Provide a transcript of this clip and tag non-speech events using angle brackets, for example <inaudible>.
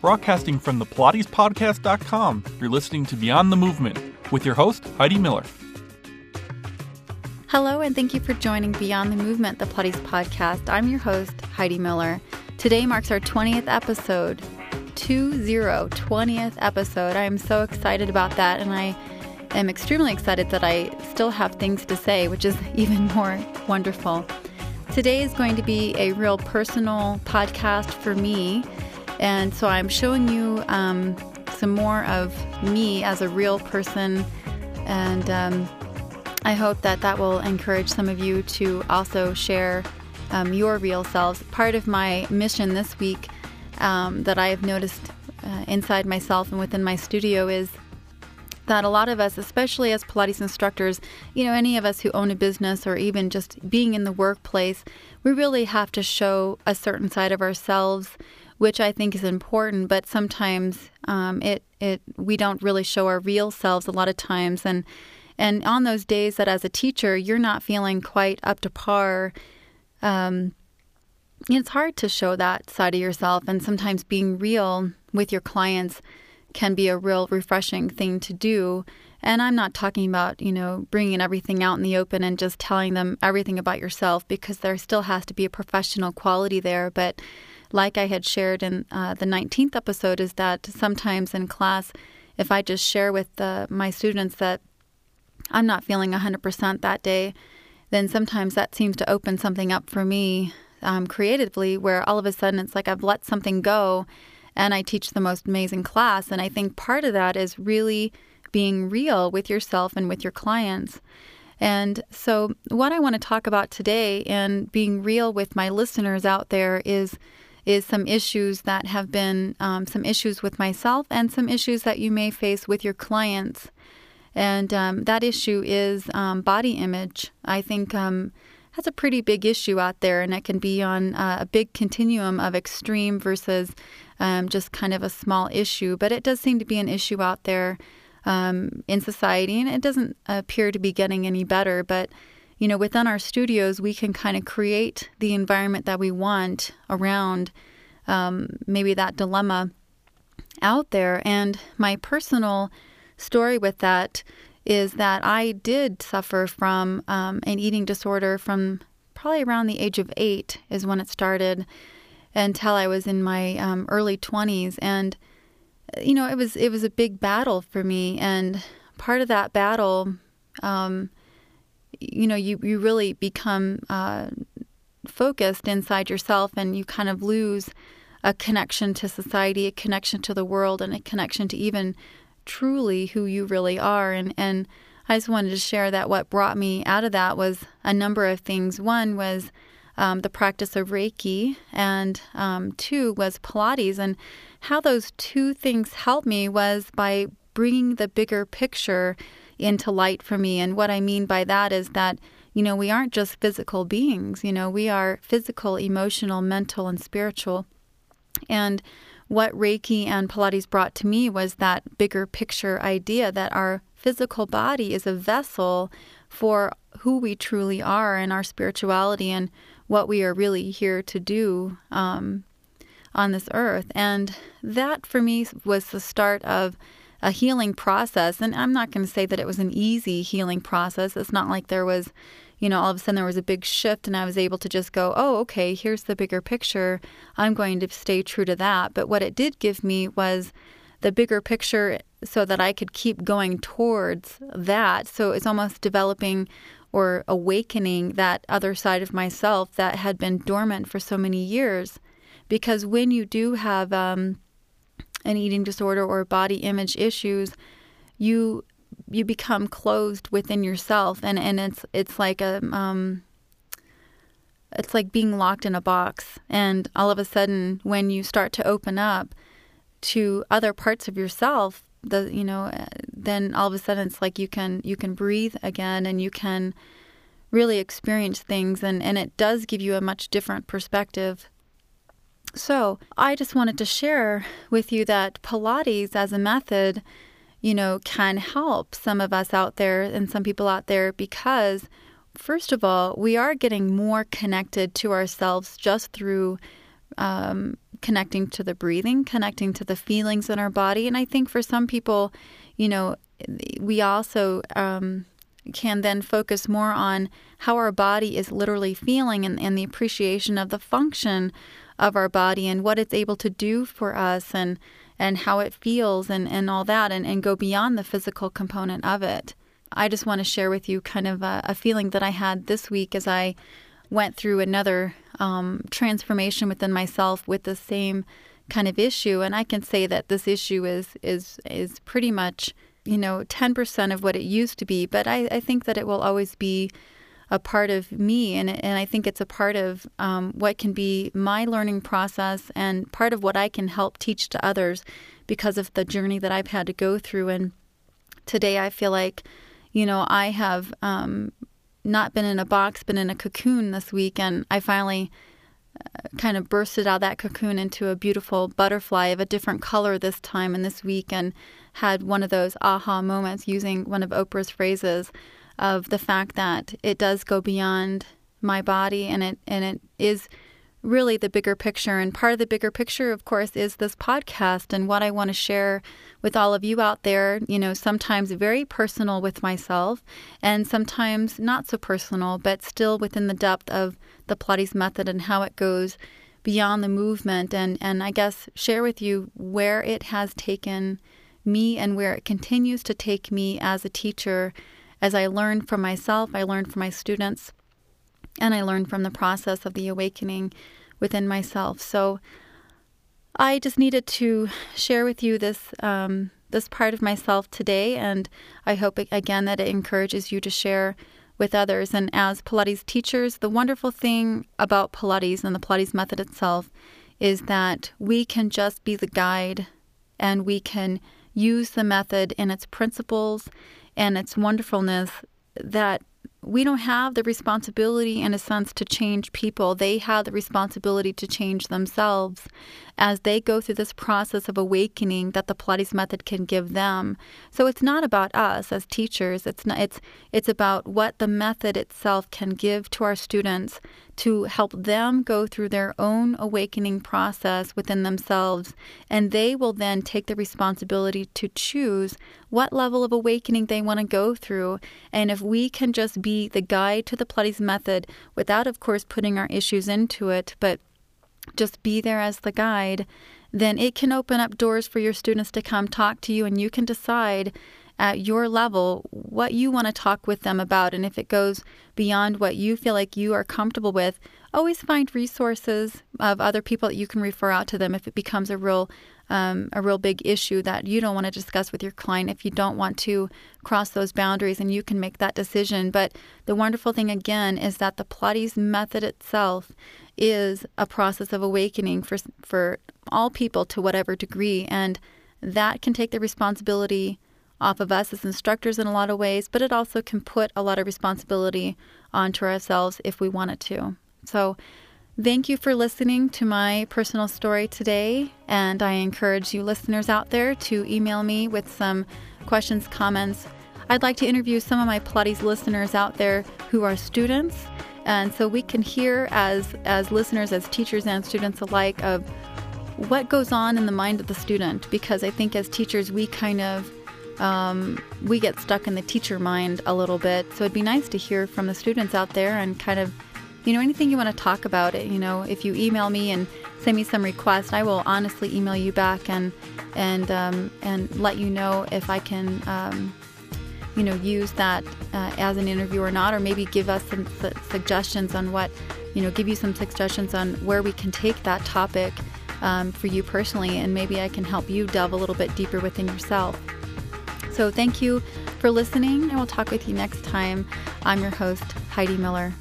Broadcasting from the PilatesPodcast.com, you're listening to Beyond the Movement with your host, Heidi Miller. Hello, and thank you for joining Beyond the Movement, the Pilates podcast. I'm your host, Heidi Miller. Today marks our 20th episode. 20, 20th episode. I am so excited about that, and I am extremely excited that I still have things to say, which is <laughs> even more wonderful. Today is going to be a real personal podcast for me, and so I'm showing you um, some more of me as a real person, and um, I hope that that will encourage some of you to also share um, your real selves. Part of my mission this week um, that I have noticed uh, inside myself and within my studio is that a lot of us, especially as Pilates instructors, you know, any of us who own a business or even just being in the workplace, we really have to show a certain side of ourselves, which I think is important. But sometimes um, it it we don't really show our real selves a lot of times, and and on those days that as a teacher you're not feeling quite up to par, um, it's hard to show that side of yourself. And sometimes being real with your clients can be a real refreshing thing to do. And I'm not talking about, you know, bringing everything out in the open and just telling them everything about yourself because there still has to be a professional quality there. But like I had shared in uh, the 19th episode, is that sometimes in class, if I just share with uh, my students that I'm not feeling 100% that day, then sometimes that seems to open something up for me um, creatively where all of a sudden it's like I've let something go and I teach the most amazing class. And I think part of that is really being real with yourself and with your clients. And so, what I want to talk about today and being real with my listeners out there is is some issues that have been um, some issues with myself and some issues that you may face with your clients. And um, that issue is um, body image. I think um, that's a pretty big issue out there, and it can be on uh, a big continuum of extreme versus um, just kind of a small issue. But it does seem to be an issue out there um, in society, and it doesn't appear to be getting any better. But you know, within our studios, we can kind of create the environment that we want around um, maybe that dilemma out there. And my personal story with that is that I did suffer from um, an eating disorder from probably around the age of eight, is when it started, until I was in my um, early 20s. And, you know, it was, it was a big battle for me. And part of that battle, um, you know, you, you really become uh, focused inside yourself and you kind of lose a connection to society, a connection to the world, and a connection to even truly who you really are. And, and I just wanted to share that what brought me out of that was a number of things. One was um, the practice of Reiki, and um, two was Pilates. And how those two things helped me was by bringing the bigger picture into light for me. And what I mean by that is that, you know, we aren't just physical beings, you know, we are physical, emotional, mental, and spiritual. And what Reiki and Pilates brought to me was that bigger picture idea that our physical body is a vessel for who we truly are and our spirituality and what we are really here to do um, on this earth. And that for me was the start of a healing process. And I'm not going to say that it was an easy healing process. It's not like there was you know, all of a sudden there was a big shift and I was able to just go, oh, okay, here's the bigger picture. I'm going to stay true to that. But what it did give me was the bigger picture so that I could keep going towards that. So it's almost developing or awakening that other side of myself that had been dormant for so many years. Because when you do have um, an eating disorder or body image issues, you you become closed within yourself. And and it's it's like a um it's like being locked in a box. And all of a sudden when you start to open up to other parts of yourself the you know then all of a sudden it's like you can you can breathe again and you can really experience things. And and it does give you a much different perspective so i just wanted to share with you that pilates as a method you know, can help some of us out there and some people out there because, first of all, we are getting more connected to ourselves just through um, connecting to the breathing, connecting to the feelings in our body. And I think for some people, you know, we also um, can then focus more on how our body is literally feeling and, and the appreciation of the function of our body and what it's able to do for us and and how it feels and, and all that and, and go beyond the physical component of it. I just want to share with you kind of a, a feeling that I had this week as I went through another um, transformation within myself with the same kind of issue, and I can say that this issue is is is pretty much you know ten percent of what it used to be, but I, I think that it will always be a part of me, and and I think it's a part of um, what can be my learning process and part of what I can help teach to others because of the journey that I've had to go through. And today, I feel like you know I have um, not been in a box, been in a cocoon this week, and I finally uh, kind of bursted out of that cocoon into a beautiful butterfly of a different color this time and this week, and had one of those aha moments using one of Oprah's phrases of the fact that it does go beyond my body and it and it is really the bigger picture. And part of the bigger picture, of course, is this podcast and what I want to share with all of you out there. You know, sometimes very personal with myself, and sometimes not so personal, but still within the depth of the Pilates method and how it goes beyond the movement. And, and I guess share with you where it has taken me and where it continues to take me as a teacher. As I learn from myself, I learn from my students and I learned from the process of the awakening within myself. So I just needed to share with you this um, this part of myself today, and I hope again that it encourages you to share with others. And as Pilates teachers, the wonderful thing about Pilates and the Pilates method itself is that we can just be the guide, and we can use the method and its principles and its wonderfulness that we don't have the responsibility, in a sense, to change people. They have the responsibility to change themselves as they go through this process of awakening that the Pilates method can give them. So it's not about us as teachers. It's not, it's it's about what the method itself can give to our students to help them go through their own awakening process within themselves. And they will then take the responsibility to choose what level of awakening they want to go through. And if we can just be the guide to the Pilates method without, of course, putting our issues into it, but just be there as the guide, then it can open up doors for your students to come talk to you and you can decide at your level what you want to talk with them about. And if it goes beyond what you feel like you are comfortable with, always find resources of other people that you can refer out to them if it becomes a real um, a real big issue that you don't want to discuss with your client if you don't want to cross those boundaries and you can make that decision. But the wonderful thing again is that the Pilates method itself is a process of awakening for for all people to whatever degree and that can take the responsibility off of us as instructors in a lot of ways, but it also can put a lot of responsibility onto ourselves if we wanted to. So, thank you for listening to my personal story today. And I encourage you listeners out there to email me with some questions, comments. I'd like to interview some of my Pilates listeners out there who are students. And so we can hear as, as listeners, as teachers and students alike, of what goes on in the mind of the student. Because I think as teachers, we kind of um, we get stuck in the teacher mind a little bit. So it'd be nice to hear from the students out there and kind of, you know, anything you want to talk about it. You know, if you email me and send me some requests, I will honestly email you back and and um, and let you know if I can. Um, you know, use that uh, as an interview or not, or maybe give us some su- suggestions on what, you know, give you some suggestions on where we can take that topic um, for you personally, and maybe I can help you delve a little bit deeper within yourself. So thank you for listening, and we'll talk with you next time. I'm your host, Heidi Miller.